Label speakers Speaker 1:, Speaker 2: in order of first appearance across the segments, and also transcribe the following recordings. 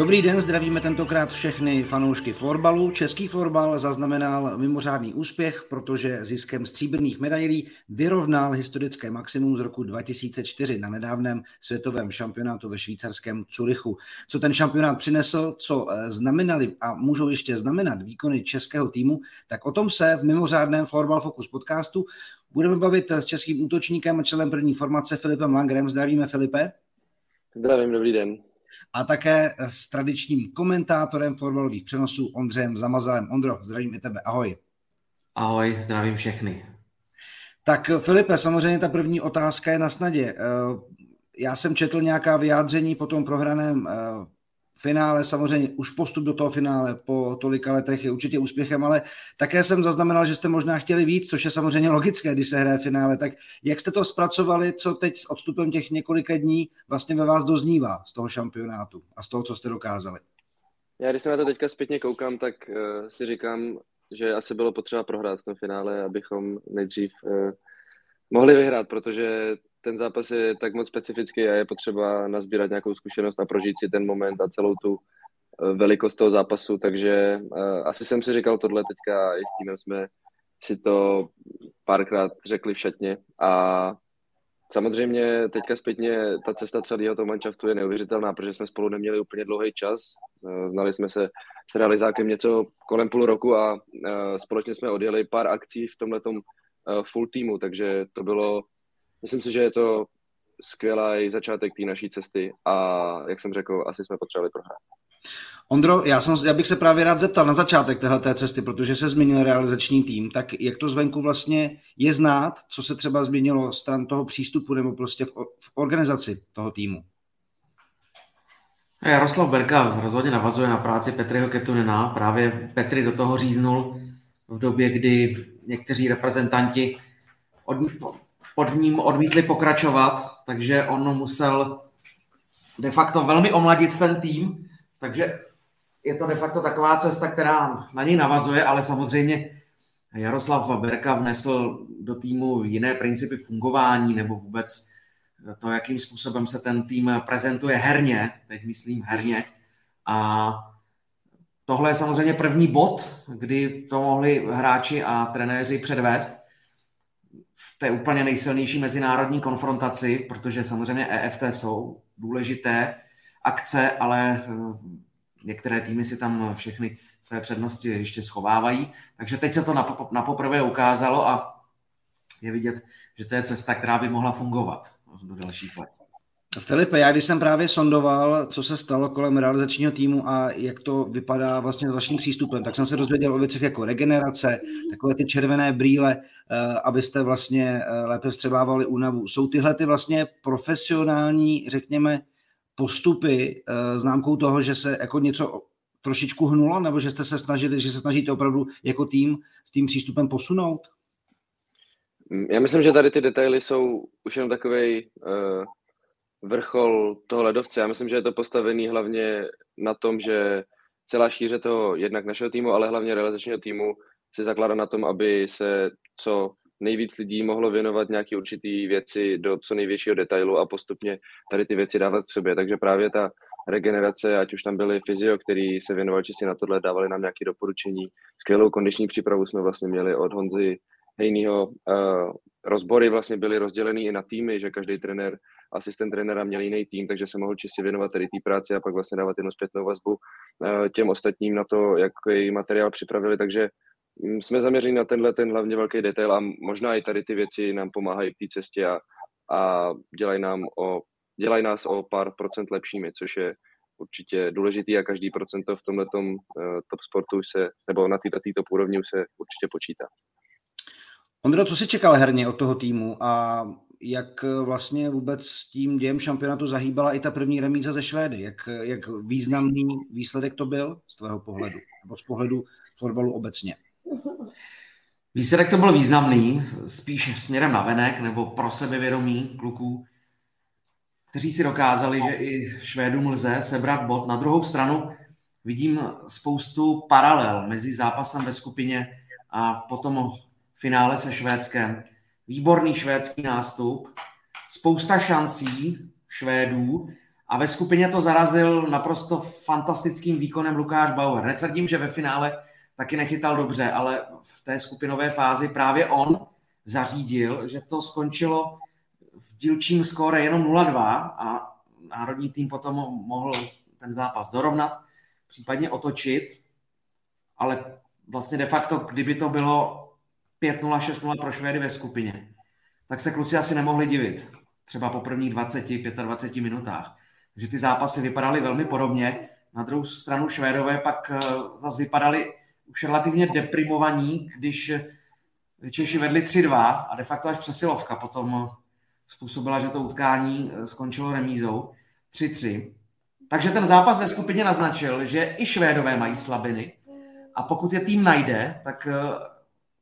Speaker 1: Dobrý den, zdravíme tentokrát všechny fanoušky florbalu. Český florbal zaznamenal mimořádný úspěch, protože ziskem stříbrných medailí vyrovnal historické maximum z roku 2004 na nedávném světovém šampionátu ve švýcarském Curychu. Co ten šampionát přinesl, co eh, znamenali a můžou ještě znamenat výkony českého týmu, tak o tom se v mimořádném Florbal Focus podcastu budeme bavit s českým útočníkem a členem první formace Filipem Langrem. Zdravíme Filipe.
Speaker 2: Zdravím, dobrý den
Speaker 1: a také s tradičním komentátorem fotbalových přenosů Ondřejem Zamazalem. Ondro, zdravím i tebe, ahoj.
Speaker 3: Ahoj, zdravím všechny.
Speaker 1: Tak Filipe, samozřejmě ta první otázka je na snadě. Eh, já jsem četl nějaká vyjádření po tom prohraném eh, finále, samozřejmě už postup do toho finále po tolika letech je určitě úspěchem, ale také jsem zaznamenal, že jste možná chtěli víc, což je samozřejmě logické, když se hraje finále. Tak jak jste to zpracovali, co teď s odstupem těch několika dní vlastně ve vás doznívá z toho šampionátu a z toho, co jste dokázali?
Speaker 2: Já když se na to teďka zpětně koukám, tak uh, si říkám, že asi bylo potřeba prohrát v tom finále, abychom nejdřív uh, mohli vyhrát, protože ten zápas je tak moc specifický a je potřeba nazbírat nějakou zkušenost a prožít si ten moment a celou tu eh, velikost toho zápasu, takže uh, asi jsem si říkal tohle teďka i s týmem jsme si to párkrát řekli v šatně. A samozřejmě teďka zpětně ta cesta celého toho manšaftu je neuvěřitelná, protože jsme spolu neměli úplně dlouhý čas, uh, znali jsme se s realizákem něco kolem půl roku a společně jsme odjeli pár akcí v tomhletom full týmu, takže to bylo Myslím si, že je to skvělý začátek té naší cesty a jak jsem řekl, asi jsme potřebovali prohrát.
Speaker 1: Ondro, já, jsem, já bych se právě rád zeptal na začátek téhle cesty, protože se změnil realizační tým, tak jak to zvenku vlastně je znát, co se třeba změnilo stran toho přístupu nebo prostě v, v organizaci toho týmu?
Speaker 3: Jaroslav Berka rozhodně navazuje na práci Petriho Ketunina. Právě Petry do toho říznul v době, kdy někteří reprezentanti od, pod ním odmítli pokračovat, takže on musel de facto velmi omladit ten tým, takže je to de facto taková cesta, která na něj navazuje, ale samozřejmě Jaroslav Berka vnesl do týmu jiné principy fungování nebo vůbec to, jakým způsobem se ten tým prezentuje herně, teď myslím herně. A tohle je samozřejmě první bod, kdy to mohli hráči a trenéři předvést té úplně nejsilnější mezinárodní konfrontaci, protože samozřejmě EFT jsou důležité akce, ale eh, některé týmy si tam všechny své přednosti ještě schovávají. Takže teď se to na poprvé ukázalo a je vidět, že to je cesta, která by mohla fungovat do dalších let.
Speaker 1: Filipe, já když jsem právě sondoval, co se stalo kolem realizačního týmu a jak to vypadá vlastně s vaším přístupem, tak jsem se dozvěděl o věcech jako regenerace, takové ty červené brýle, eh, abyste vlastně eh, lépe vstřebávali únavu. Jsou tyhle ty vlastně profesionální, řekněme, postupy eh, známkou toho, že se jako něco trošičku hnulo, nebo že jste se snažili, že se snažíte opravdu jako tým s tím přístupem posunout?
Speaker 2: Já myslím, že tady ty detaily jsou už jenom takový uh vrchol toho ledovce. Já myslím, že je to postavený hlavně na tom, že celá šíře toho jednak našeho týmu, ale hlavně realizačního týmu se zakládá na tom, aby se co nejvíc lidí mohlo věnovat nějaké určitý věci do co největšího detailu a postupně tady ty věci dávat k sobě. Takže právě ta regenerace, ať už tam byli fyzio, který se věnoval čistě na tohle, dávali nám nějaké doporučení. Skvělou kondiční přípravu jsme vlastně měli od Honzy Hejnýho. Uh, rozbory vlastně byly rozdělený i na týmy, že každý trenér asistent trenéra měl jiný tým, takže se mohl čistě věnovat tady té práci a pak vlastně dávat jednu zpětnou vazbu eh, těm ostatním na to, jaký materiál připravili, takže mm, jsme zaměřeni na tenhle ten hlavně velký detail a možná i tady ty věci nám pomáhají v té cestě a, a dělají, nám o, dělají nás o pár procent lepšími, což je určitě důležitý a každý procento v tomhle uh, top sportu se, nebo na této top úrovni se určitě počítá.
Speaker 1: Ondro, co si čekal herně od toho týmu a jak vlastně vůbec s tím dějem šampionátu zahýbala i ta první remíza ze Švédy. Jak, jak významný výsledek to byl z tvého pohledu, nebo z pohledu fotbalu obecně?
Speaker 3: Výsledek to byl významný, spíš směrem na venek nebo pro sebevědomí kluků, kteří si dokázali, že i Švédům lze sebrat bod. Na druhou stranu vidím spoustu paralel mezi zápasem ve skupině a potom finále se Švédskem. Výborný švédský nástup, spousta šancí Švédů. A ve skupině to zarazil naprosto fantastickým výkonem Lukáš Bauer. Netvrdím, že ve finále taky nechytal dobře, ale v té skupinové fázi právě on zařídil, že to skončilo v dílčím skóre jenom 0-2 a národní tým potom mohl ten zápas dorovnat, případně otočit, ale vlastně de facto, kdyby to bylo 5-0, 6-0 pro Švédy ve skupině, tak se kluci asi nemohli divit. Třeba po prvních 20, 25 minutách. Takže ty zápasy vypadaly velmi podobně. Na druhou stranu Švédové pak eh, zase vypadali už relativně deprimovaní, když Češi vedli 3-2 a de facto až přesilovka potom způsobila, že to utkání eh, skončilo remízou 3-3. Takže ten zápas ve skupině naznačil, že i Švédové mají slabiny a pokud je tým najde, tak eh,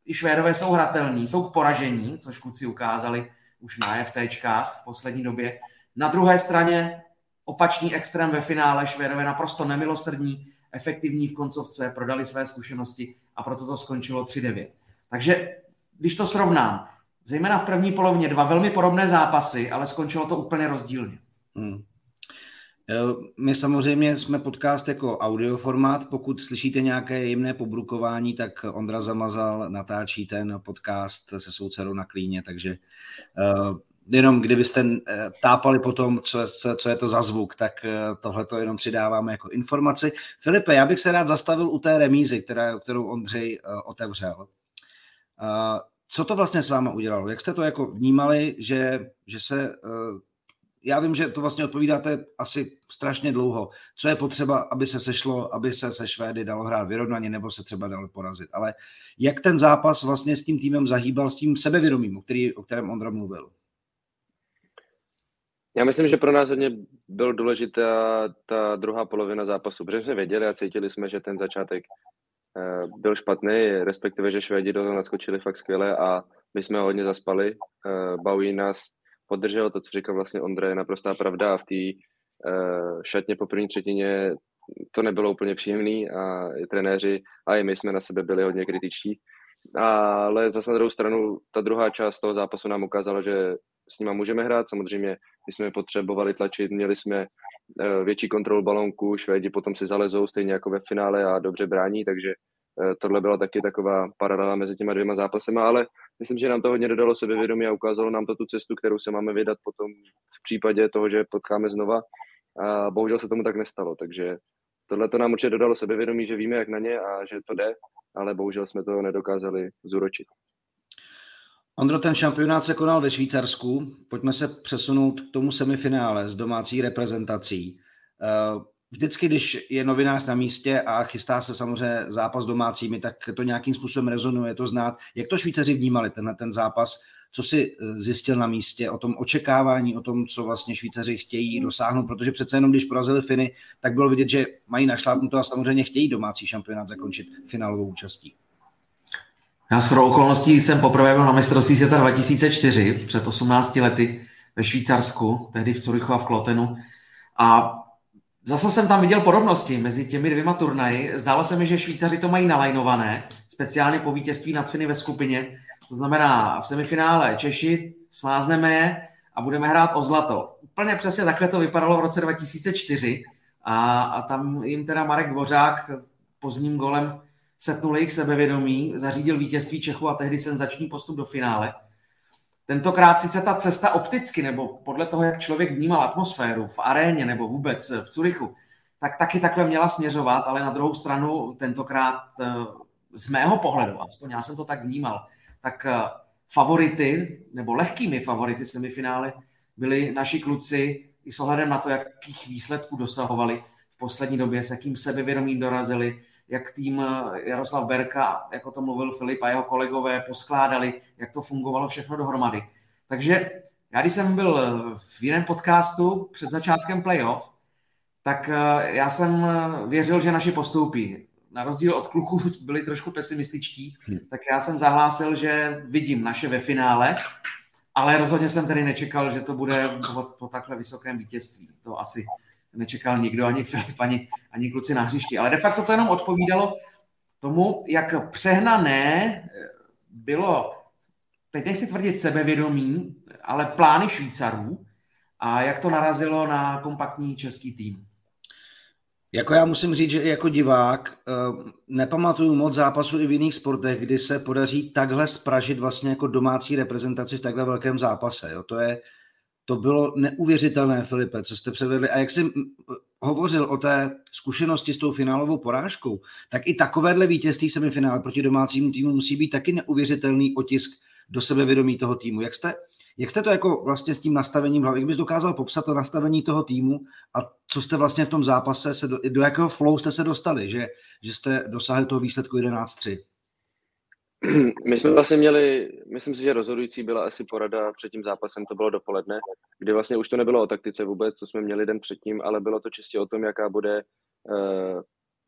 Speaker 3: i Švédové jsou hratelní, jsou k poražení, což kluci ukázali už na FTčkách v poslední době. Na druhé straně opačný extrém ve finále, Švédové naprosto nemilosrdní, efektivní v koncovce, prodali své zkušenosti a proto to skončilo 3-9. Takže když to srovnám, zejména v první polovině dva velmi podobné zápasy, ale skončilo to úplně rozdílně. Hmm.
Speaker 1: Eh, my samozřejmě jsme podcast jako audioformát. Pokud slyšíte nějaké jemné pobrukování, tak Ondra Zamazal natáčí ten podcast se svou dcerou na klíně, takže uh, jenom kdybyste eh, tápali potom, co, co, co je to za zvuk, tak tohle to jenom přidáváme jako informaci. Filipe, já bych se rád zastavil u té remízy, která, kterou Ondřej otevřel. Co to vlastně s váma udělalo? Jak jste to jako vnímali, že, že se já vím, že to vlastně odpovídáte asi strašně dlouho. Co je potřeba, aby se sešlo, aby se se Švédy dalo hrát vyrovnaně nebo se třeba dalo porazit. Ale jak ten zápas vlastně s tím týmem zahýbal, s tím sebevědomím, o, který, o kterém Ondra mluvil?
Speaker 2: Já myslím, že pro nás hodně byl důležitá ta druhá polovina zápasu, protože jsme věděli a cítili jsme, že ten začátek eh, byl špatný, respektive, že Švédi do toho nadskočili fakt skvěle a my jsme hodně zaspali. Eh, baví nás podržel to, co říkal vlastně Ondra, je naprostá pravda a v té uh, šatně po první třetině to nebylo úplně příjemný a i trenéři a i my jsme na sebe byli hodně kritičtí. Ale zase na druhou stranu ta druhá část toho zápasu nám ukázala, že s nima můžeme hrát. Samozřejmě my jsme potřebovali tlačit, měli jsme uh, větší kontrolu balonku, Švédi potom si zalezou stejně jako ve finále a dobře brání, takže uh, tohle byla taky taková paralela mezi těma dvěma zápasema, ale myslím, že nám to hodně dodalo sebevědomí a ukázalo nám to tu cestu, kterou se máme vydat potom v případě toho, že potkáme znova. A bohužel se tomu tak nestalo, takže tohle to nám určitě dodalo sebevědomí, že víme, jak na ně a že to jde, ale bohužel jsme to nedokázali zúročit.
Speaker 1: Ondro, ten šampionát se konal ve Švýcarsku. Pojďme se přesunout k tomu semifinále s domácí reprezentací. Vždycky, když je novinář na místě a chystá se samozřejmě zápas domácími, tak to nějakým způsobem rezonuje, to znát. Jak to Švýcaři vnímali, tenhle ten zápas? Co si eh, zjistil na místě o tom očekávání, o tom, co vlastně Švýcaři chtějí dosáhnout, protože přece jenom, když porazili Finy, tak bylo vidět, že mají našlápnuto a samozřejmě chtějí domácí šampionát zakončit finálovou účastí.
Speaker 3: Já s okolností jsem poprvé byl na mistrovství světa 2004, před 18 lety ve Švýcarsku, tehdy v Curychu a v Klotenu. A Zase jsem tam viděl podobnosti mezi těmi dvěma turnaji. Zdálo se mi, že Švýcaři to mají nalajnované, speciálně po vítězství nad Finy ve skupině. To znamená, v semifinále Češi smázneme je a budeme hrát o zlato. Úplně přesně takhle to vypadalo v roce 2004 a, a tam jim teda Marek Dvořák pozdním golem setnul jejich sebevědomí, zařídil vítězství Čechu a tehdy senzační postup do finále. Tentokrát sice ta cesta opticky, nebo podle toho, jak člověk vnímal atmosféru v aréně nebo vůbec v Curychu, tak taky takhle měla směřovat, ale na druhou stranu tentokrát eh, z mého pohledu, aspoň já jsem to tak vnímal, tak eh, favority, nebo lehkými favority semifinále byli naši kluci i s ohledem na to, jakých výsledků dosahovali v poslední době, s jakým sebevědomím dorazili, jak tým eh, Jaroslav Berka, jako to mluvil Filip a jeho kolegové, poskládali, jak to fungovalo všechno dohromady. Takže já, když jsem byl eh, v jiném podcastu před začátkem playoff, tak eh, já jsem věřil, že naši postoupí. Na rozdíl od kluků byli trošku pesimističtí, hm. tak já jsem zahlásil, že vidím naše ve finále, ale rozhodně jsem tedy nečekal, že to bude po, po takhle vysokém vítězství. To asi nečekal nikdo, ani Filip, ani, ani kluci na hřišti. Ale de facto to jenom odpovídalo tomu, jak přehnané bylo, teď nechci tvrdit sebevědomí, ale plány Švýcarů a jak to narazilo na kompaktní český tým?
Speaker 1: Jako já musím říct, že jako divák eh, nepamatuju moc zápasů i v jiných sportech, kdy se podaří takhle spražit vlastně jako domácí reprezentaci v takhle velkém zápase. Jo. To, je, to bylo neuvěřitelné, Filipe, co jste předvedli. A jak jsem hovořil o té zkušenosti s tou finálovou porážkou, tak i takovéhle vítězství semifinále proti domácímu týmu musí být taky neuvěřitelný otisk do sebevědomí toho týmu. Jak jste, jak jste to jako vlastně s tím nastavením hlavy, jak bys dokázal popsat to nastavení toho týmu a co jste vlastně v tom zápase, se do, do jakého flow jste se dostali, že, že jste dosáhli toho výsledku 11-3?
Speaker 2: My jsme vlastně měli, myslím si, že rozhodující byla asi porada před tím zápasem, to bylo dopoledne, kdy vlastně už to nebylo o taktice vůbec, co jsme měli den předtím, ale bylo to čistě o tom, jaká bude uh,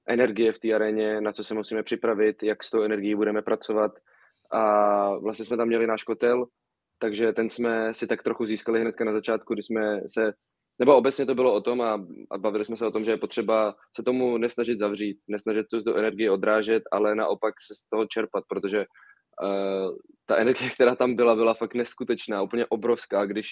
Speaker 2: energie v té aréně, na co se musíme připravit, jak s tou energií budeme pracovat. A vlastně jsme tam měli náš kotel, takže ten jsme si tak trochu získali hnedka na začátku, kdy jsme se, nebo obecně to bylo o tom a, a bavili jsme se o tom, že je potřeba se tomu nesnažit zavřít, nesnažit tu, tu energii odrážet, ale naopak se z toho čerpat, protože uh, ta energie, která tam byla, byla fakt neskutečná, úplně obrovská, když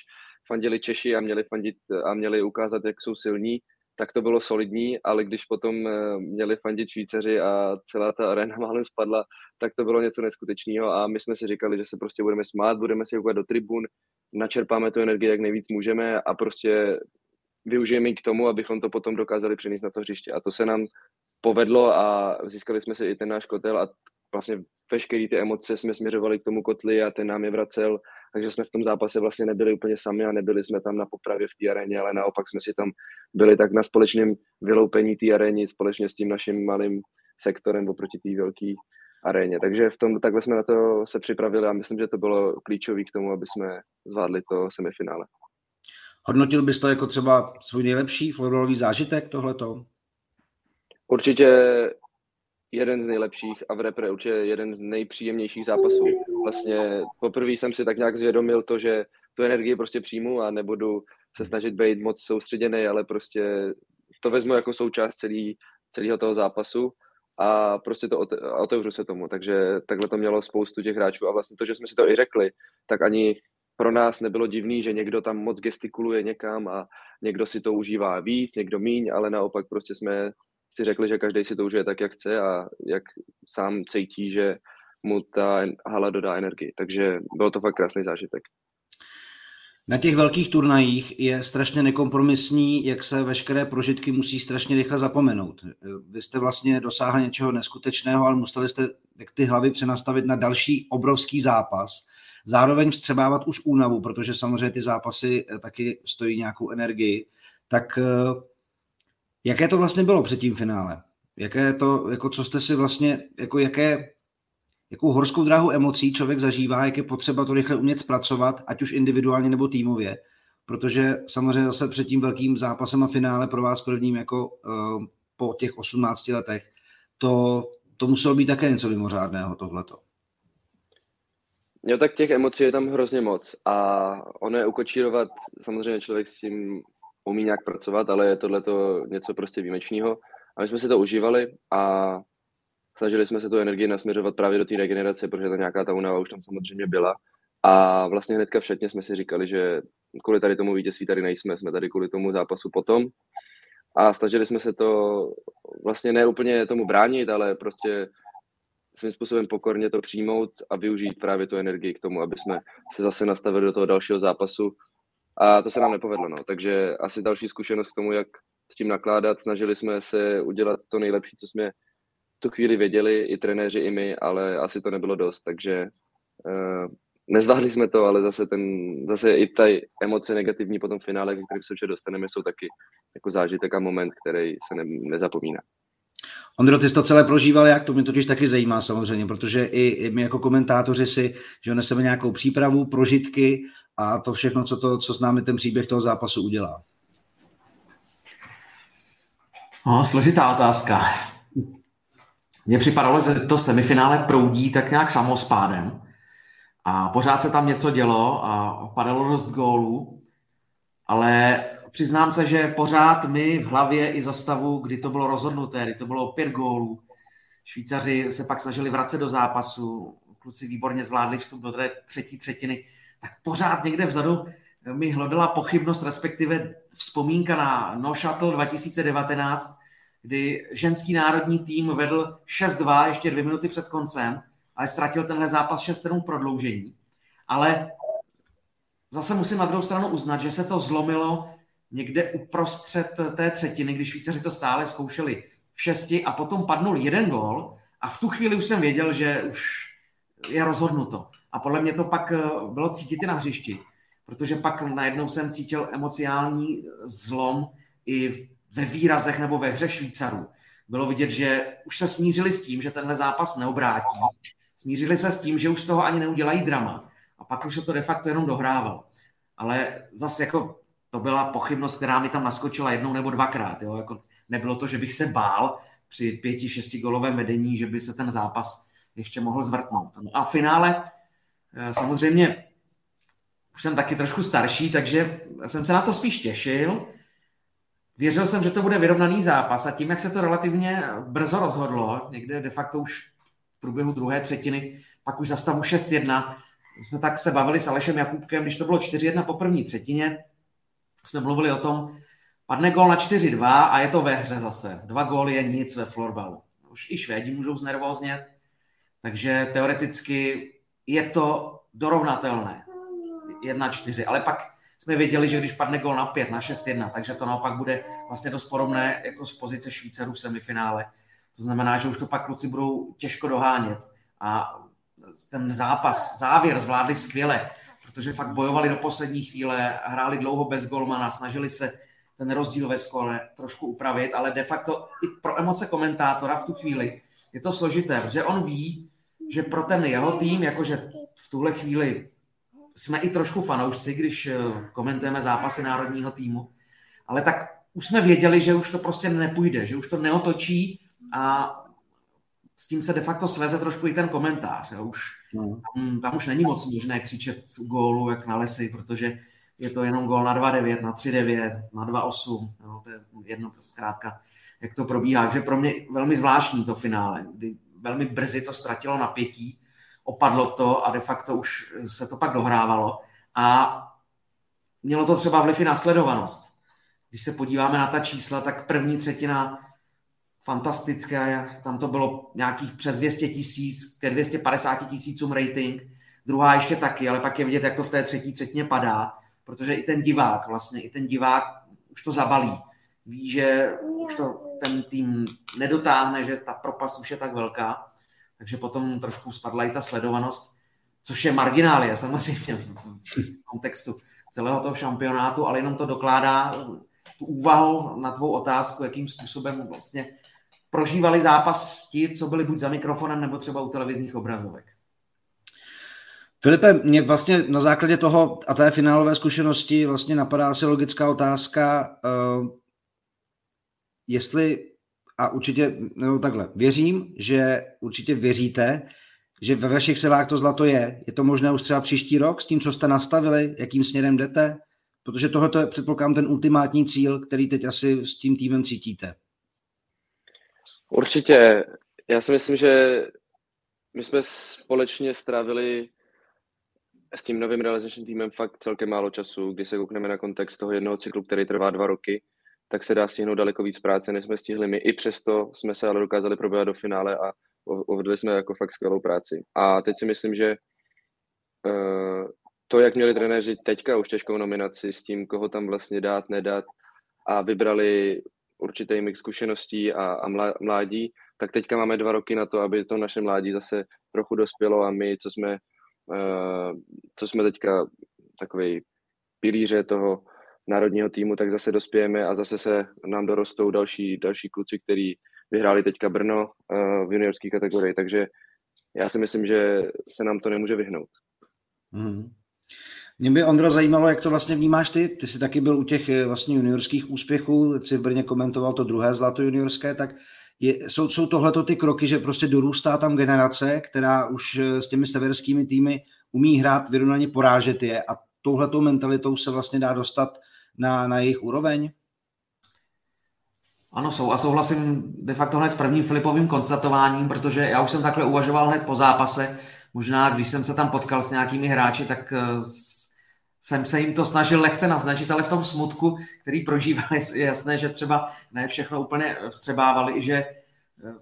Speaker 2: fandili Češi a měli fandit a měli ukázat, jak jsou silní, tak to bylo solidní, ale když potom eh, měli fandit Švýceři a celá ta arena málem spadla, tak to bylo něco neskutečného a my jsme si říkali, že se prostě budeme smát, budeme si koukat do tribun, načerpáme tu energii, jak nejvíc můžeme a prostě využijeme ji k tomu, abychom to potom dokázali přinést na to hřiště. A to se nám povedlo a získali jsme si i ten náš kotel a vlastně veškeré ty emoce jsme směřovali k tomu kotli a ten nám je vracel, takže jsme v tom zápase vlastně nebyli úplně sami a nebyli jsme tam na popravě v té aréně, ale naopak jsme si tam byli tak na společném vyloupení té arény společně s tím naším malým sektorem oproti té velké aréně. Takže v tom, takhle jsme na to se připravili a myslím, že to bylo klíčové k tomu, aby jsme zvládli to semifinále.
Speaker 1: Hodnotil bys to jako třeba svůj nejlepší florbalový zážitek tohleto?
Speaker 2: Určitě jeden z nejlepších a v repre určitě jeden z nejpříjemnějších zápasů. Vlastně poprvé jsem si tak nějak zvědomil to, že tu energii prostě přijmu a nebudu se snažit být moc soustředěný, ale prostě to vezmu jako součást celý, celého toho zápasu a prostě to otevřu se tomu. Takže takhle to mělo spoustu těch hráčů a vlastně to, že jsme si to i řekli, tak ani pro nás nebylo divný, že někdo tam moc gestikuluje někam a někdo si to užívá víc, někdo míň, ale naopak prostě jsme si řekli, že každý si to užije tak, jak chce a jak sám cítí, že mu ta hala dodá energii. Takže bylo to fakt krásný zážitek.
Speaker 1: Na těch velkých turnajích je strašně nekompromisní, jak se veškeré prožitky musí strašně rychle zapomenout. Vy jste vlastně dosáhli něčeho neskutečného, ale museli jste ty hlavy přenastavit na další obrovský zápas. Zároveň vstřebávat už únavu, protože samozřejmě ty zápasy taky stojí nějakou energii. Tak Jaké to vlastně bylo před tím finále? Jaké to, jako co jste si vlastně, jako jaké, jakou horskou dráhu emocí člověk zažívá, jak je potřeba to rychle umět zpracovat, ať už individuálně nebo týmově, protože samozřejmě zase před tím velkým zápasem a finále pro vás prvním jako uh, po těch 18 letech, to, to muselo být také něco mimořádného tohleto.
Speaker 2: Jo, tak těch emocí je tam hrozně moc a ono je ukočírovat, samozřejmě člověk s tím umí nějak pracovat, ale je tohle to něco prostě výjimečného. A my jsme si to užívali a snažili jsme se tu energii nasměřovat právě do té regenerace, protože ta nějaká ta únava už tam samozřejmě byla. A vlastně hnedka všetně jsme si říkali, že kvůli tady tomu vítězství tady nejsme, jsme tady kvůli tomu zápasu potom. A snažili jsme se to vlastně ne úplně tomu bránit, ale prostě svým způsobem pokorně to přijmout a využít právě tu energii k tomu, aby jsme se zase nastavili do toho dalšího zápasu a to se nám nepovedlo, no. Takže asi další zkušenost k tomu, jak s tím nakládat. Snažili jsme se udělat to nejlepší, co jsme tu chvíli věděli, i trenéři, i my, ale asi to nebylo dost, takže uh, nezvládli jsme to, ale zase, ten, zase i ty emoce negativní po tom finále, ke kterým se určitě dostaneme, jsou taky jako zážitek a moment, který se ne, nezapomíná.
Speaker 1: Ondro, ty jsi to celé prožíval jak? To mě totiž taky zajímá samozřejmě, protože i, i my jako komentátoři si že neseme nějakou přípravu, prožitky a to všechno, co, to, co s námi ten příběh toho zápasu udělá.
Speaker 3: No, složitá otázka. Mně připadalo, že to semifinále proudí tak nějak samospádem. A pořád se tam něco dělo a padalo dost gólů, ale přiznám se, že pořád my v hlavě i za stavu, kdy to bylo rozhodnuté, kdy to bylo pět gólů, Švýcaři se pak snažili vracet do zápasu, kluci výborně zvládli vstup do té třetí třetiny, tak pořád někde vzadu mi hlodala pochybnost, respektive vzpomínka na No Shuttle 2019, kdy ženský národní tým vedl 6-2 ještě dvě minuty před koncem, ale ztratil tenhle zápas 6-7 v prodloužení. Ale zase musím na druhou stranu uznat, že se to zlomilo někde uprostřed té třetiny, když Švýcaři to stále zkoušeli v šesti a potom padnul jeden gól a v tu chvíli už jsem věděl, že už je rozhodnuto. A podle mě to pak eh, bylo cítit i na hřišti, protože pak najednou jsem cítil emocionální zlom i ve výrazech nebo ve hře Švýcarů. Bylo vidět, že už se smířili s tím, že tenhle zápas neobrátí. Smířili se s tím, že už z toho ani neudělají drama. A pak už se to de facto jenom dohrávalo. Ale zase jako to byla pochybnost, která mi tam naskočila jednou nebo dvakrát. Jo? Jako nebylo to, že bych se bál při pěti, šesti golovém vedení, že by se ten zápas ještě mohl zvrtnout. No a v finále eh, samozřejmě už jsem taky trošku starší, takže jsem se na to spíš těšil. Věřil jsem, že to bude vyrovnaný zápas a tím, jak se to relativně brzo rozhodlo, někde de facto už v průběhu druhé třetiny, pak už za stavu 6-1, jsme tak se bavili s Alešem Jakubkem, když to bylo 4-1 po první třetině, jsme mluvili o tom, padne gól na 4-2 a je to ve hře zase. Dva góly je nic ve florbalu. Už i Švédi můžou znervóznět, takže teoreticky je to dorovnatelné. 1-4, ale pak jsme věděli, že když padne gól na 5, na 6-1, takže to naopak bude vlastně dost podobné jako z pozice Švýcarů v semifinále. To znamená, že už to pak kluci budou těžko dohánět. A ten zápas, závěr zvládli skvěle, protože fakt bojovali do poslední chvíle, hráli dlouho bez golmana, snažili se ten rozdíl ve skole trošku upravit, ale de facto i pro emoce komentátora v tu chvíli je to složité, protože on ví, že pro ten jeho tým, jakože v tuhle chvíli jsme i trošku fanoušci, když eh, komentujeme zápasy národního týmu, ale tak už jsme věděli, že už to prostě nepůjde, že už to neotočí a s tím se de facto sveze trošku i ten komentář. Jo. Už, no. tam, tam už není moc možné křičet gólu jak na lesy, protože je to jenom gól na 2-9, na 3-9, na 2-8. Jo. To je jedno zkrátka, jak to probíhá. Takže pro mě velmi zvláštní to finále, kdy velmi brzy to ztratilo napětí, opadlo to a de facto už se to pak dohrávalo. A mělo to třeba vliv i na sledovanost. Když se podíváme na ta čísla, tak první třetina fantastické, tam to bylo nějakých přes 200 tisíc, ke 250 tisícům rating, druhá ještě taky, ale pak je vidět, jak to v té třetí třetině padá, protože i ten divák, vlastně i ten divák už to zabalí. Ví, že už to ten tým nedotáhne, že ta propast už je tak velká, takže potom trošku spadla i ta sledovanost, což je marginálie samozřejmě v kontextu celého toho šampionátu, ale jenom to dokládá tu úvahu na tvou otázku, jakým způsobem vlastně prožívali zápas ti, co byli buď za mikrofonem, nebo třeba u televizních obrazovek.
Speaker 1: Filipe, mě vlastně na základě toho a té finálové zkušenosti vlastně napadá asi logická otázka, uh, jestli, a určitě, nebo takhle, věřím, že určitě věříte, že ve vašich silách to zlato je. Je to možné už třeba příští rok s tím, co jste nastavili, jakým směrem jdete? Protože tohle je, předpokládám, ten ultimátní cíl, který teď asi s tím týmem cítíte.
Speaker 2: Určitě. Já si myslím, že my jsme společně strávili s tím novým realizačním týmem fakt celkem málo času. Když se koukneme na kontext toho jednoho cyklu, který trvá dva roky, tak se dá stihnout daleko víc práce, než jsme stihli my. I přesto jsme se ale dokázali probíhat do finále a uvedli jsme jako fakt skvělou práci. A teď si myslím, že uh, to, jak měli trenéři teďka už těžkou nominaci s tím, koho tam vlastně dát, nedat a vybrali určitý mix zkušeností a, a mládí, tak teďka máme dva roky na to, aby to naše mládí zase trochu dospělo a my, co jsme, uh, co jsme teďka takový pilíře toho národního týmu, tak zase dospějeme a zase se nám dorostou další, další kluci, kteří vyhráli teďka Brno uh, v juniorské kategorii, takže já si myslím, že se nám to nemůže vyhnout.
Speaker 1: Mm. Mě by, Ondro, zajímalo, jak to vlastně vnímáš ty. Ty jsi taky byl u těch eh, vlastně juniorských úspěchů, jsi v Brně komentoval to druhé zlato juniorské, tak je, jsou, jsou tohleto ty kroky, že prostě dorůstá tam generace, která už eh, s těmi severskými týmy umí hrát, vyrovnaně porážet je a touhletou mentalitou se vlastně dá dostat na, na jejich úroveň?
Speaker 3: Ano, jsou a souhlasím de facto hned s prvním Filipovým konstatováním, protože já už jsem takhle uvažoval hned po zápase. Možná, když jsem se tam potkal s nějakými hráči, tak eh, jsem se jim to snažil lehce naznačit, ale v tom smutku, který prožívali, je jasné, že třeba ne všechno úplně vstřebávali, že eh,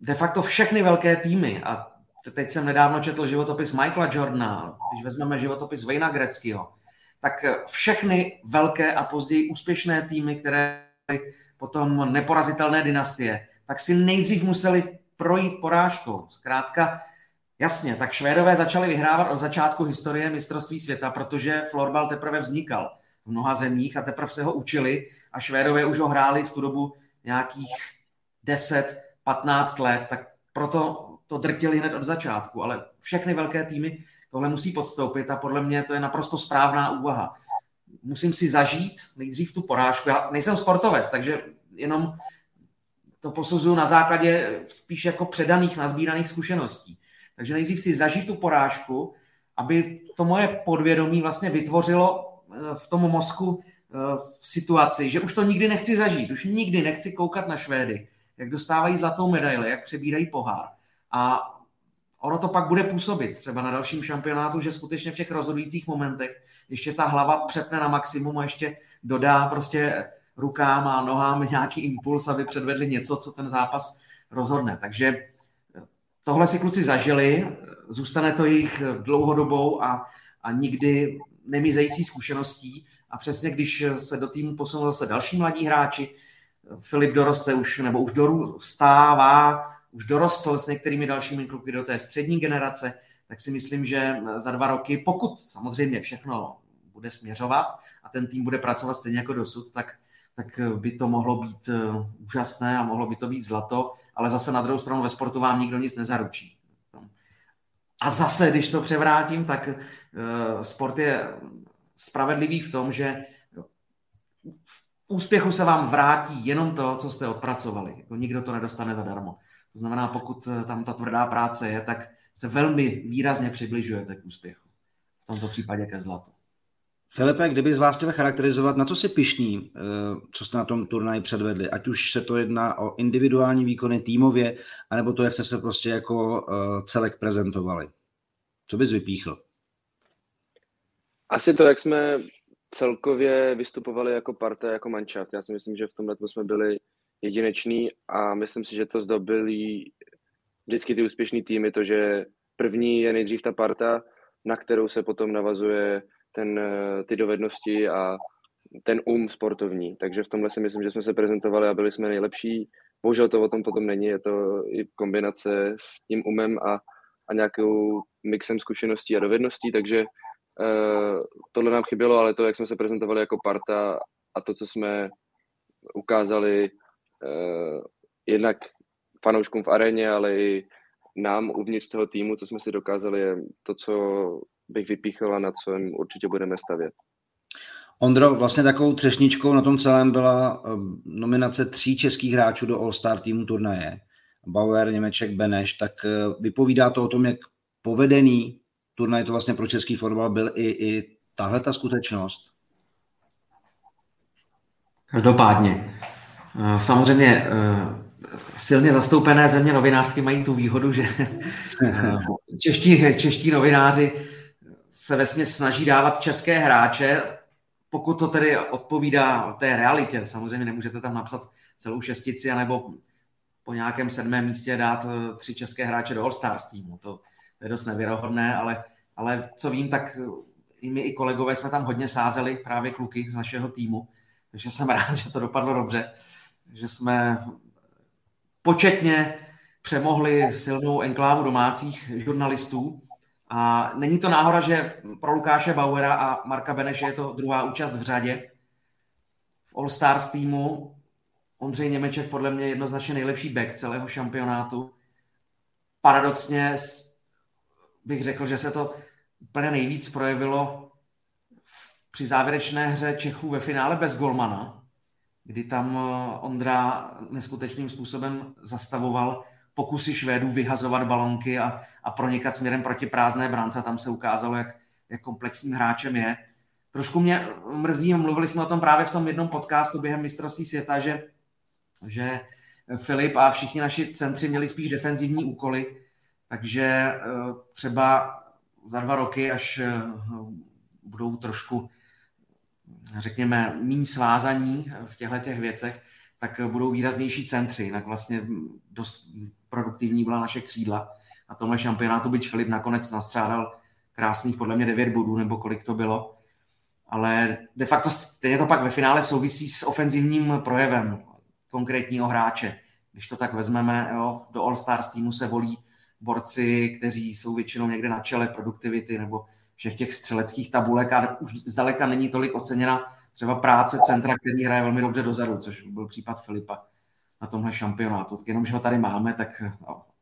Speaker 3: de facto všechny velké týmy, a teď jsem nedávno četl životopis Michaela Jordana, když vezmeme životopis Vejna Greckého, tak eh, všechny velké a později úspěšné týmy, které potom neporazitelné dynastie, tak si nejdřív museli projít porážkou. Zkrátka, jasně, tak Švédové začali vyhrávat od začátku historie mistrovství světa, protože florbal teprve vznikal v mnoha zemích a teprve se ho učili a Švédové už ho hráli v tu dobu nějakých 10-15 let, tak proto to drtili hned od začátku, ale všechny velké týmy tohle musí podstoupit a podle mě to je naprosto správná úvaha. Musím si zažít nejdřív tu porážku. Já nejsem sportovec, takže jenom to posuzuju na základě spíš jako předaných, nazbíraných zkušeností. Takže nejdřív si zažít tu porážku, aby to moje podvědomí vlastně vytvořilo eh, v tom mozku eh, v situaci, že už to nikdy nechci zažít, už nikdy nechci koukat na Švédy, jak dostávají zlatou medaili, jak přebírají pohár. A ono to pak bude působit třeba na dalším šampionátu, že skutečně v těch rozhodujících momentech ještě ta hlava přepne na maximum a ještě dodá prostě rukám a nohám nějaký impuls, aby předvedli něco, co ten zápas rozhodne. Takže tohle si kluci zažili, zůstane to jejich dlouhodobou a, a nikdy nemizející zkušeností. A přesně když se do týmu posunou zase další mladí hráči, Filip doroste už, nebo už dorůstává, už dorostl s některými dalšími kluky do té střední generace, tak si myslím, že za dva roky, pokud samozřejmě všechno bude směřovat a ten tým bude pracovat stejně jako dosud, tak tak eh, by to mohlo být eh, úžasné a mohlo by to být zlato, ale zase na druhou stranu ve sportu vám nikdo nic nezaručí. A zase, když to převrátím, tak eh, sport je spravedlivý v tom, že v úspěchu se vám vrátí jenom to, co jste odpracovali. Jako nikdo to nedostane zadarmo. To znamená, pokud tam ta tvrdá práce je, tak se velmi výrazně přibližujete k úspěchu. V tomto případě ke zlatu.
Speaker 1: Filipe, kdyby z vás chtěl charakterizovat, na co si pišní, eh, co jste na tom turnaji předvedli, ať už se to jedná o individuální výkony týmově, anebo to, jak jste se prostě jako eh, celek prezentovali. Co bys vypíchl?
Speaker 2: Asi to, jak jsme celkově vystupovali jako parta, jako manšaft. Já si myslím, že v tomhle jsme byli jedineční a myslím si, že to zdobili vždycky ty úspěšný týmy, to, že první je nejdřív ta parta, na kterou se potom navazuje ten, eh, ty dovednosti a ten um sportovní. Takže v tomhle si myslím, že jsme se prezentovali a byli jsme nejlepší. Bohužel to o tom potom není, je to i kombinace s tím umem a, a nějakou mixem zkušeností a dovedností, takže uh, tohle nám chybělo, ale to, jak jsme se prezentovali jako parta a to, co jsme ukázali jednak fanouškům v aréně, ale i nám uvnitř toho týmu, co jsme si dokázali, je to, co bych vypíchl a na co určitě budeme stavět.
Speaker 1: Ondro, vlastně takovou třešničkou na tom celém byla eh, nominace tří českých hráčů do All-Star týmu turnaje. Bauer, Němeček, Beneš, tak eh, vypovídá to o tom, jak povedený turnaj to vlastně pro český fotbal byl i, i tahle ta skutečnost.
Speaker 3: Každopádně. Eh, samozřejmě silně zastoupené země novinářsky mají tu výhodu, že čeští, čeští novináři se ve snaží dávat české hráče, pokud to tedy odpovídá té realitě. Samozřejmě nemůžete tam napsat celou šestici, anebo po nějakém sedmém místě dát eh, tři české hráče do All-Stars týmu. To, to je dost nevěrohodné, ale, ale co vím, tak i my, i kolegové jsme tam hodně sázeli, právě kluky z našeho týmu, takže jsem rád, že to dopadlo dobře, že jsme početně přemohli silnou enklávu domácích žurnalistů, a není to náhoda, že pro Lukáše Bauera a Marka Beneše je to druhá účast v řadě. V All Stars týmu Ondřej Němeček podle mě jednoznačně nejlepší back celého šampionátu. Paradoxně bych řekl, že se to úplně nejvíc projevilo při závěrečné hře Čechů ve finále bez golmana, kdy tam eh, Ondra neskutečným způsobem zastavoval pokusy Švédů vyhazovat balonky a, a pronikat směrem proti prázdné brance. Tam se ukázalo, jak, jak komplexním hráčem je. Trošku mě mrzí, mluvili jsme o tom právě v tom jednom podcastu během mistrovství světa, že, že Filip a všichni naši centři měli spíš defenzivní úkoly, takže eh, třeba za dva roky, až eh, budou trošku, řekněme, méně svázaní v těchto těch věcech, tak budou výraznější centři. Jinak vlastně dost produktivní byla naše křídla na tomhle šampionátu, byť Filip nakonec nastřádal krásných podle mě 9 bodů, nebo kolik to bylo. Ale de facto stejně to pak ve finále souvisí s ofenzivním projevem konkrétního hráče. Když to tak vezmeme, jo, do All-Stars týmu se volí borci, kteří jsou většinou někde na čele produktivity nebo všech těch střeleckých tabulek a už zdaleka není tolik oceněna třeba práce centra, který hraje velmi dobře dozadu, což byl případ Filipa na tomhle šampionátu. Tak jenom, že ho tady máme, tak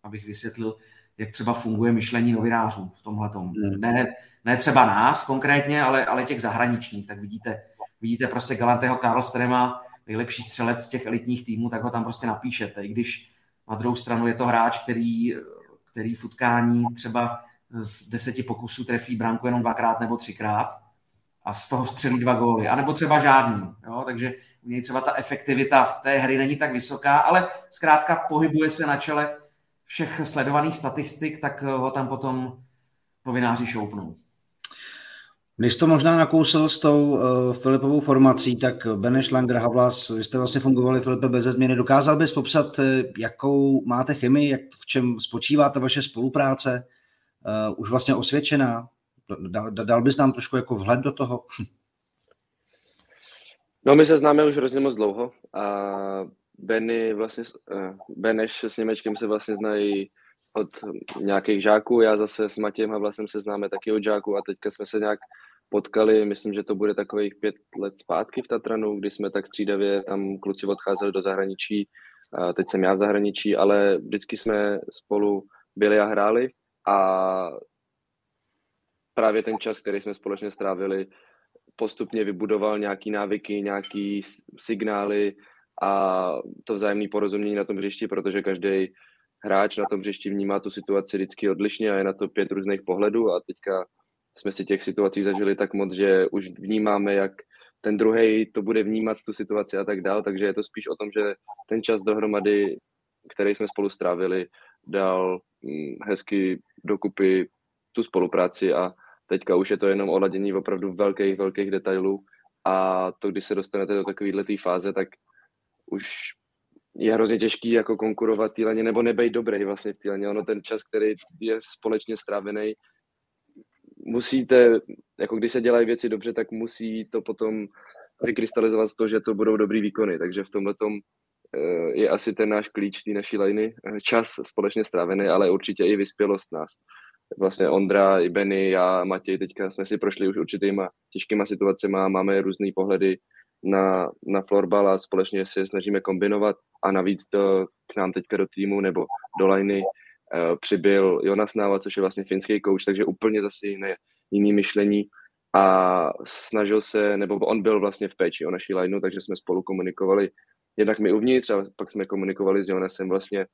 Speaker 3: abych vysvětlil, jak třeba funguje myšlení novinářů v tomhle tom. Hmm. Ne, ne třeba nás konkrétně, ale, ale těch zahraničních. Tak vidíte, vidíte prostě galantého Karlstrema, nejlepší střelec z těch elitních týmů, tak ho tam prostě napíšete. I když na druhou stranu je to hráč, který, který v utkání třeba z deseti pokusů trefí branku jenom dvakrát nebo třikrát a z toho střelí dva góly, anebo třeba žádný. Jo? Takže u něj třeba ta efektivita té hry není tak vysoká, ale zkrátka pohybuje se na čele všech sledovaných statistik, tak ho tam potom novináři šoupnou.
Speaker 1: Když to možná nakousil s tou uh, Filipovou formací, tak Beneš, Langer, Havlas, vy jste vlastně fungovali, Filipe, bez změny. Dokázal bys popsat, eh, jakou máte chemii, jak, v čem spočívá ta vaše spolupráce? Uh, už vlastně osvědčená? Dal, dal bys nám trošku jako vhled do toho?
Speaker 2: No, my se známe už hrozně moc dlouho a Benny vlastně, uh, Beneš s Němečkem se vlastně znají od nějakých žáků, já zase s Matějem Havlasem se známe taky od žáků a teďka jsme se nějak potkali, myslím, že to bude takových pět let zpátky v Tatranu, kdy jsme tak střídavě, tam kluci odcházeli do zahraničí, a teď jsem já v zahraničí, ale vždycky jsme spolu byli a hráli a právě ten čas, který jsme společně strávili, postupně vybudoval nějaký návyky, nějaký signály a to vzájemné porozumění na tom hřišti, protože každý hráč na tom hřišti vnímá tu situaci vždycky odlišně a je na to pět různých pohledů. A teďka jsme si těch situací zažili tak moc, že už vnímáme, jak ten druhý to bude vnímat tu situaci a tak dál, takže je to spíš o tom, že ten čas dohromady, který jsme spolu strávili, dal mm, hezky dokupy tu spolupráci a teďka už je to jenom o ladění opravdu velkých, velkých detailů a to, když se dostanete do takovéhle fáze, tak už je hrozně těžký jako konkurovat týleně nebo nebej dobrý vlastně v týleně. Ono ten čas, který je společně strávený, musíte, jako když se dělají věci dobře, tak musí to potom vykrystalizovat to, že to budou dobrý výkony. Takže v tomhle tom je asi ten náš klíč té naší liny. Čas společně strávený, ale určitě i vyspělost nás. Vlastně Ondra, i Benny, já, Matěj, teďka jsme si prošli už určitýma těžkýma situacemi, máme různé pohledy na, na florbal a společně si snažíme kombinovat a navíc to k nám teďka do týmu nebo do liney uh, přibyl Jonas Náva, což je vlastně finský coach, takže úplně zase jiné, jiný myšlení a snažil se, nebo on byl vlastně v péči o naší lineu, takže jsme spolu komunikovali jednak my uvnitř a pak jsme komunikovali s Jonasem vlastně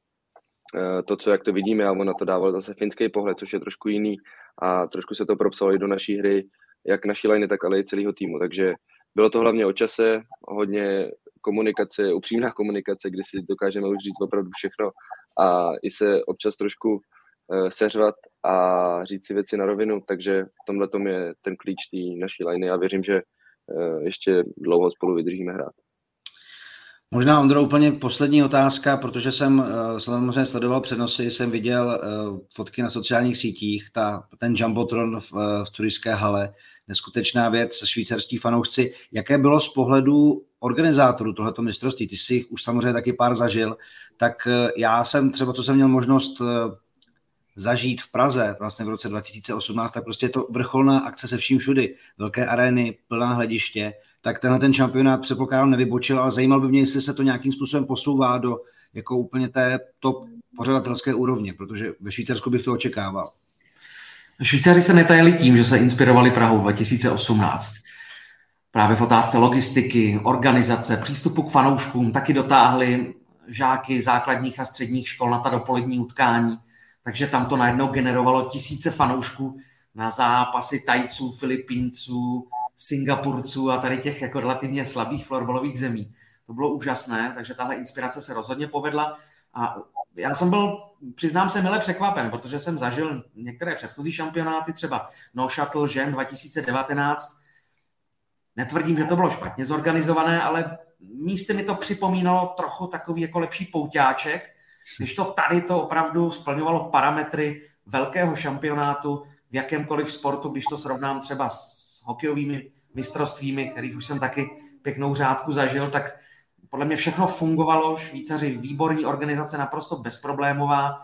Speaker 2: uh, to, co jak to vidíme a on na to dával zase finský pohled, což je trošku jiný a trošku se to propsalo i do naší hry, jak naší liney, tak ale i celého týmu, takže bylo to hlavně o čase, hodně komunikace, upřímná komunikace, kdy si dokážeme už říct opravdu všechno a i se občas trošku uh, seřvat a říct si věci na rovinu, takže v tomhle tom je ten klíč té naší liney a věřím, že uh, ještě dlouho spolu vydržíme hrát.
Speaker 1: Možná, Ondro, úplně poslední otázka, protože jsem uh, samozřejmě sledoval přenosy, jsem viděl uh, fotky na sociálních sítích, ta, ten Jumbotron v, uh, v turijské hale, neskutečná věc, švýcarští fanoušci. Jaké bylo z pohledu organizátorů tohoto mistrovství? Ty jsi už samozřejmě taky pár zažil, tak eh, já jsem třeba, co jsem měl možnost eh, zažít v Praze vlastně v roce 2018, tak prostě je to vrcholná akce se vším všudy. Velké arény, plná hlediště, tak tenhle ten šampionát předpokládám nevybočil, ale zajímal by mě, jestli se to nějakým způsobem posouvá do jako úplně té top pořadatelské úrovně, protože ve Švýcarsku bych to očekával.
Speaker 3: Švýcaři se netajili tím, že se inspirovali Prahou 2018. Právě v otázce logistiky, organizace, přístupu k fanouškům taky dotáhli žáky základních a středních škol na ta dopolední utkání. Takže tam to najednou generovalo tisíce fanoušků na zápasy Tajců, Filipínců, Singapurců a tady těch jako relativně slabých florbalových zemí. To bylo úžasné, takže tahle inspirace se rozhodně povedla. A já jsem byl přiznám se milé překvapen, protože jsem zažil některé předchozí šampionáty, třeba No Shuttle Žen 2019. Netvrdím, že to bylo špatně zorganizované, ale místy mi to připomínalo trochu takový jako lepší pouťáček, když to tady to opravdu splňovalo parametry velkého šampionátu v jakémkoliv sportu, když to srovnám třeba s hokejovými mistrovstvími, kterých už jsem taky pěknou řádku zažil, tak podle mě všechno fungovalo, Švýcaři výborní organizace, naprosto bezproblémová.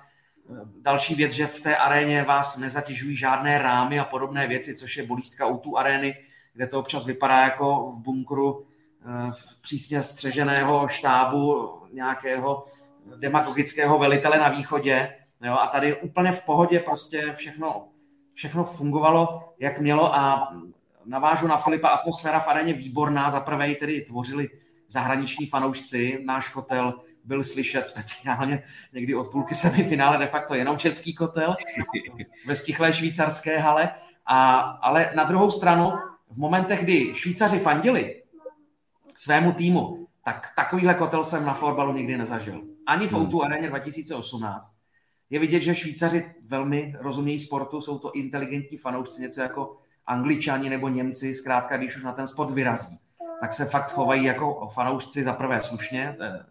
Speaker 3: Další věc, že v té aréně vás nezatěžují žádné rámy a podobné věci, což je bolístka u tu arény, kde to občas vypadá jako v bunkru eh, v přísně střeženého štábu nějakého demagogického velitele na východě. Jo, a tady úplně v pohodě prostě všechno, všechno fungovalo, jak mělo a navážu na Filipa, atmosféra v aréně výborná, za prvé tedy tvořili zahraniční fanoušci, náš kotel byl slyšet speciálně někdy od půlky semifinále de facto jenom český kotel ve stichlé švýcarské hale, a, ale na druhou stranu v momentech, kdy Švýcaři fandili svému týmu, tak takovýhle kotel jsem na florbalu nikdy nezažil. Ani v hmm. Outu Areně 2018. Je vidět, že Švýcaři velmi rozumějí sportu, jsou to inteligentní fanoušci, něco jako Angličani nebo Němci, zkrátka, když už na ten sport vyrazí, tak se fakt chovají jako fanoušci za prvé slušně, to je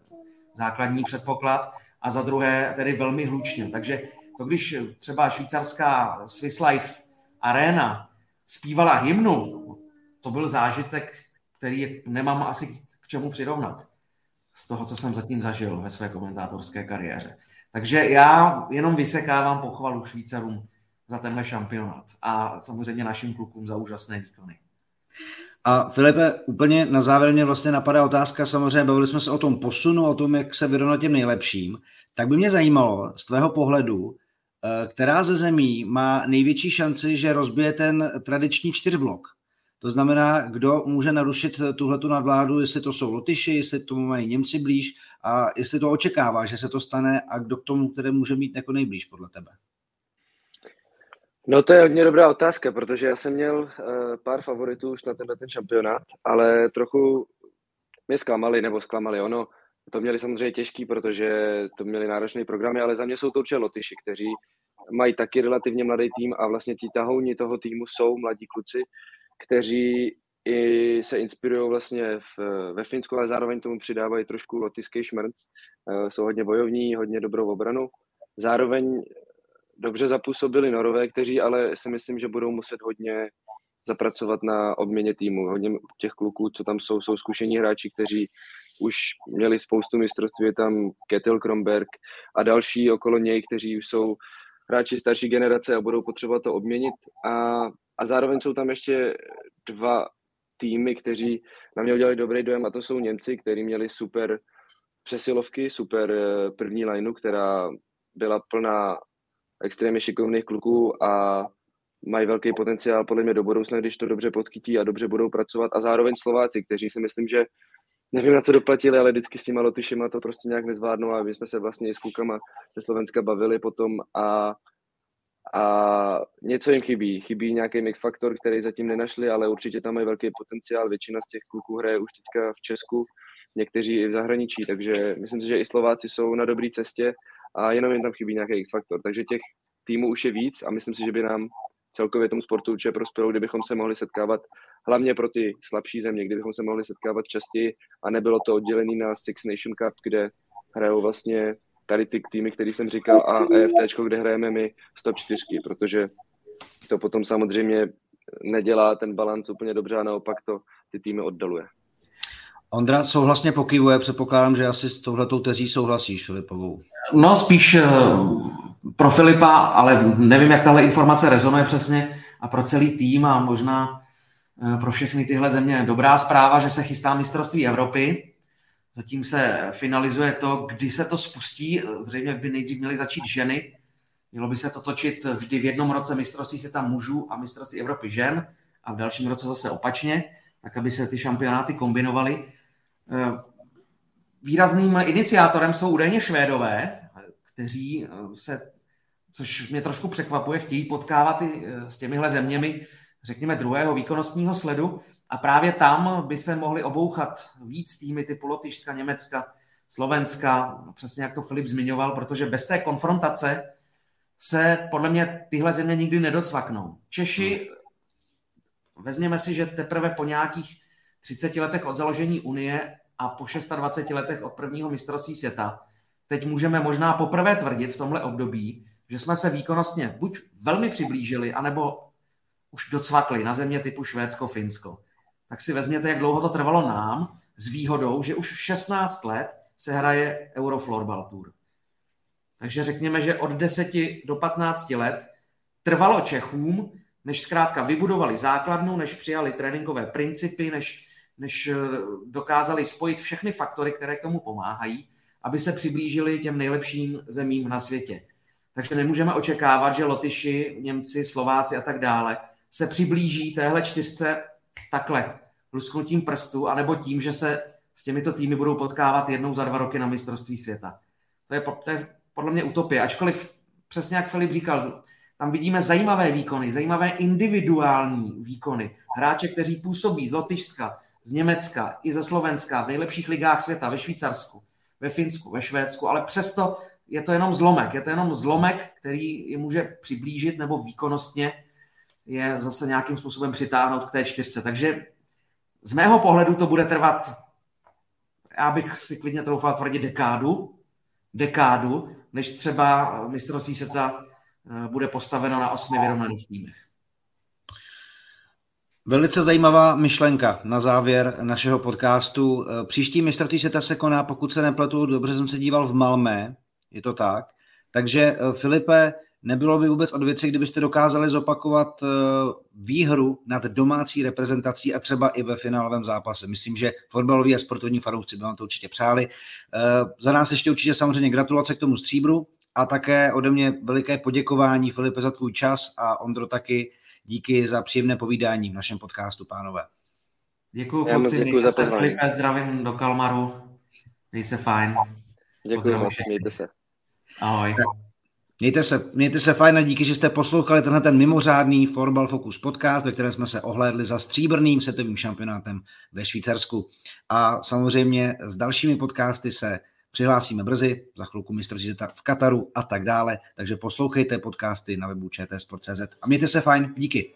Speaker 3: základní předpoklad, a za druhé tedy velmi hlučně. Takže to, když třeba švýcarská Swiss Life Arena zpívala hymnu, to byl zážitek, který nemám asi k čemu přirovnat z toho, co jsem zatím zažil ve své komentátorské kariéře. Takže já jenom vysekávám pochvalu Švýcarům za tenhle šampionát a samozřejmě našim klukům za úžasné výkony.
Speaker 1: A Filipe, úplně na závěr mě vlastně napadá otázka, samozřejmě bavili jsme se o tom posunu, o tom, jak se vyrovnat těm nejlepším, tak by mě zajímalo z tvého pohledu, eh, která ze zemí má největší šanci, že rozbije ten tradiční čtyřblok. To znamená, kdo může narušit tuhletu nadvládu, jestli to jsou Lotyši, jestli tomu mají Němci blíž a jestli to očekává, že se to stane a kdo k tomu, které může mít jako nejblíž podle tebe.
Speaker 2: No to je hodně dobrá otázka, protože já jsem měl uh, pár favoritů už na tenhle ten šampionát, ale trochu mě zklamali, nebo zklamali ono. To měli samozřejmě těžký, protože to měli náročné programy, ale za mě jsou to určitě Lotyši, kteří mají taky relativně mladý tým a vlastně ti tahouni toho týmu jsou mladí kluci, kteří i se inspirují vlastně v, ve Finsku, ale zároveň tomu přidávají trošku lotyský šmrnc. Uh, jsou hodně bojovní, hodně dobrou obranu. Zároveň dobře zapůsobili Norové, kteří ale si myslím, že budou muset hodně zapracovat na obměně týmu. Hodně těch kluků, co tam jsou, jsou zkušení hráči, kteří už měli spoustu mistrovství, je tam Ketil Kromberg a další okolo něj, kteří už jsou hráči starší generace a budou potřebovat to obměnit. A, a zároveň jsou tam ještě dva týmy, kteří na mě udělali dobrý dojem a to jsou Němci, kteří měli super přesilovky, super eh, první lineu, která byla plná extrémně šikovných kluků a mají velký potenciál podle mě do budoucna, když to dobře podchytí a dobře budou pracovat. A zároveň Slováci, kteří si myslím, že nevím, na co doplatili, ale vždycky s těma lotyšima to prostě nějak nezvládnou a my jsme se vlastně i s klukama ze Slovenska bavili potom a, a něco jim chybí. Chybí nějaký mix faktor, který zatím nenašli, ale určitě tam mají velký potenciál. Většina z těch kluků hraje už teďka v Česku, někteří i v zahraničí, takže myslím si, že i Slováci jsou na dobré cestě a jenom jim tam chybí nějaký X-faktor. Takže těch týmů už je víc a myslím si, že by nám celkově tomu sportu určitě prospělo, kdybychom se mohli setkávat hlavně pro ty slabší země, kdybychom se mohli setkávat častěji a nebylo to oddělené na Six Nation Cup, kde hrajou vlastně tady ty týmy, který jsem říkal, a EFT, kde hrajeme my z top 4, protože to potom samozřejmě nedělá ten balans úplně dobře a naopak to ty týmy oddaluje.
Speaker 1: Ondra souhlasně pokývuje, předpokládám, že asi s touhletou tezí souhlasíš, Filipovou.
Speaker 3: No spíš eh, pro Filipa, ale nevím, jak tahle informace rezonuje přesně a pro celý tým a možná eh, pro všechny tyhle země. Dobrá zpráva, že se chystá mistrovství Evropy. Zatím se finalizuje to, kdy se to spustí. Zřejmě by nejdřív měly začít ženy. Mělo by se to točit vždy v jednom roce mistrovství světa mužů a mistrovství Evropy žen a v dalším roce zase opačně, tak aby se ty šampionáty kombinovaly. Eh, výrazným iniciátorem jsou údajně Švédové, kteří eh, se, což mě trošku překvapuje, chtějí potkávat i eh, s těmihle zeměmi, řekněme, druhého výkonnostního sledu a právě tam by se mohli obouchat víc týmy typu Lotyšska, Německa, Slovenska, přesně jak to Filip zmiňoval, protože bez té konfrontace se podle mě tyhle země nikdy nedocvaknou. Češi, vezměme si, že teprve po nějakých 30 letech od založení Unie a po 26 letech od prvního mistrovství světa, teď můžeme možná poprvé tvrdit v tomhle období, že jsme se výkonnostně buď velmi přiblížili, anebo už docvakli na země typu Švédsko, Finsko. Tak si vezměte, jak dlouho to trvalo nám, s výhodou, že už 16 let se hraje Euroflorbal Tour. Takže řekněme, že od 10 do 15 let trvalo Čechům, než zkrátka vybudovali základnu, než přijali tréninkové principy, než, než eh, dokázali spojit všechny faktory, které k tomu pomáhají, aby se přiblížili těm nejlepším zemím na světě. Takže nemůžeme očekávat, že Lotyši, Němci, Slováci a tak dále se přiblíží téhle čtyřce takhle, lusknutím prstu, anebo tím, že se s těmito týmy budou potkávat jednou za dva roky na mistrovství světa. To je, to je podle mě utopie, ačkoliv přesně jak Filip říkal, tam vidíme zajímavé výkony, zajímavé individuální výkony. Hráče, kteří působí z Lotyšska, z Německa i ze Slovenska v nejlepších ligách světa, ve Švýcarsku, ve Finsku, ve Švédsku, ale přesto je to jenom zlomek. Je to jenom zlomek, který je může přiblížit nebo výkonnostně je zase nějakým způsobem přitáhnout k té čtyřce. Takže z mého pohledu to bude trvat, já bych si klidně troufal tvrdit dekádu, dekádu, než třeba mistrovství světa eh, bude postaveno na osmi vyrovnaných týmech.
Speaker 1: Velice zajímavá myšlenka na závěr našeho podcastu. Eh, příští mistrovství světa se koná, pokud se nepletu, dobře jsem se díval v Malmé, je to tak. Takže eh, Filipe, nebylo by vůbec od věci, kdybyste dokázali zopakovat eh, výhru nad domácí reprezentací a třeba i ve finálovém zápase. Myslím, že fotbaloví a sportovní fanoušci by vám to určitě přáli. Za nás ještě určitě samozřejmě gratulace k tomu stříbru a také ode mě veliké poděkování Filipe za tvůj čas a Ondro taky díky za příjemné povídání v našem podcastu, pánové.
Speaker 3: Děkuji, kluci, děkuji za Filipe, zdravím do Kalmaru, měj se fajn.
Speaker 2: Děkuji moc, mějte se.
Speaker 3: Ahoj.
Speaker 1: Mějte se, mějte se fajn a díky, že jste poslouchali tenhle ten mimořádný Forbal Focus podcast, ve kterém jsme se ohlédli za stříbrným světovým šampionátem ve Švýcarsku. A samozřejmě s dalšími podcasty se přihlásíme brzy, za chvilku mistrovství v Kataru a tak dále. Takže poslouchejte podcasty na webu čtsport.cz a mějte se fajn, díky.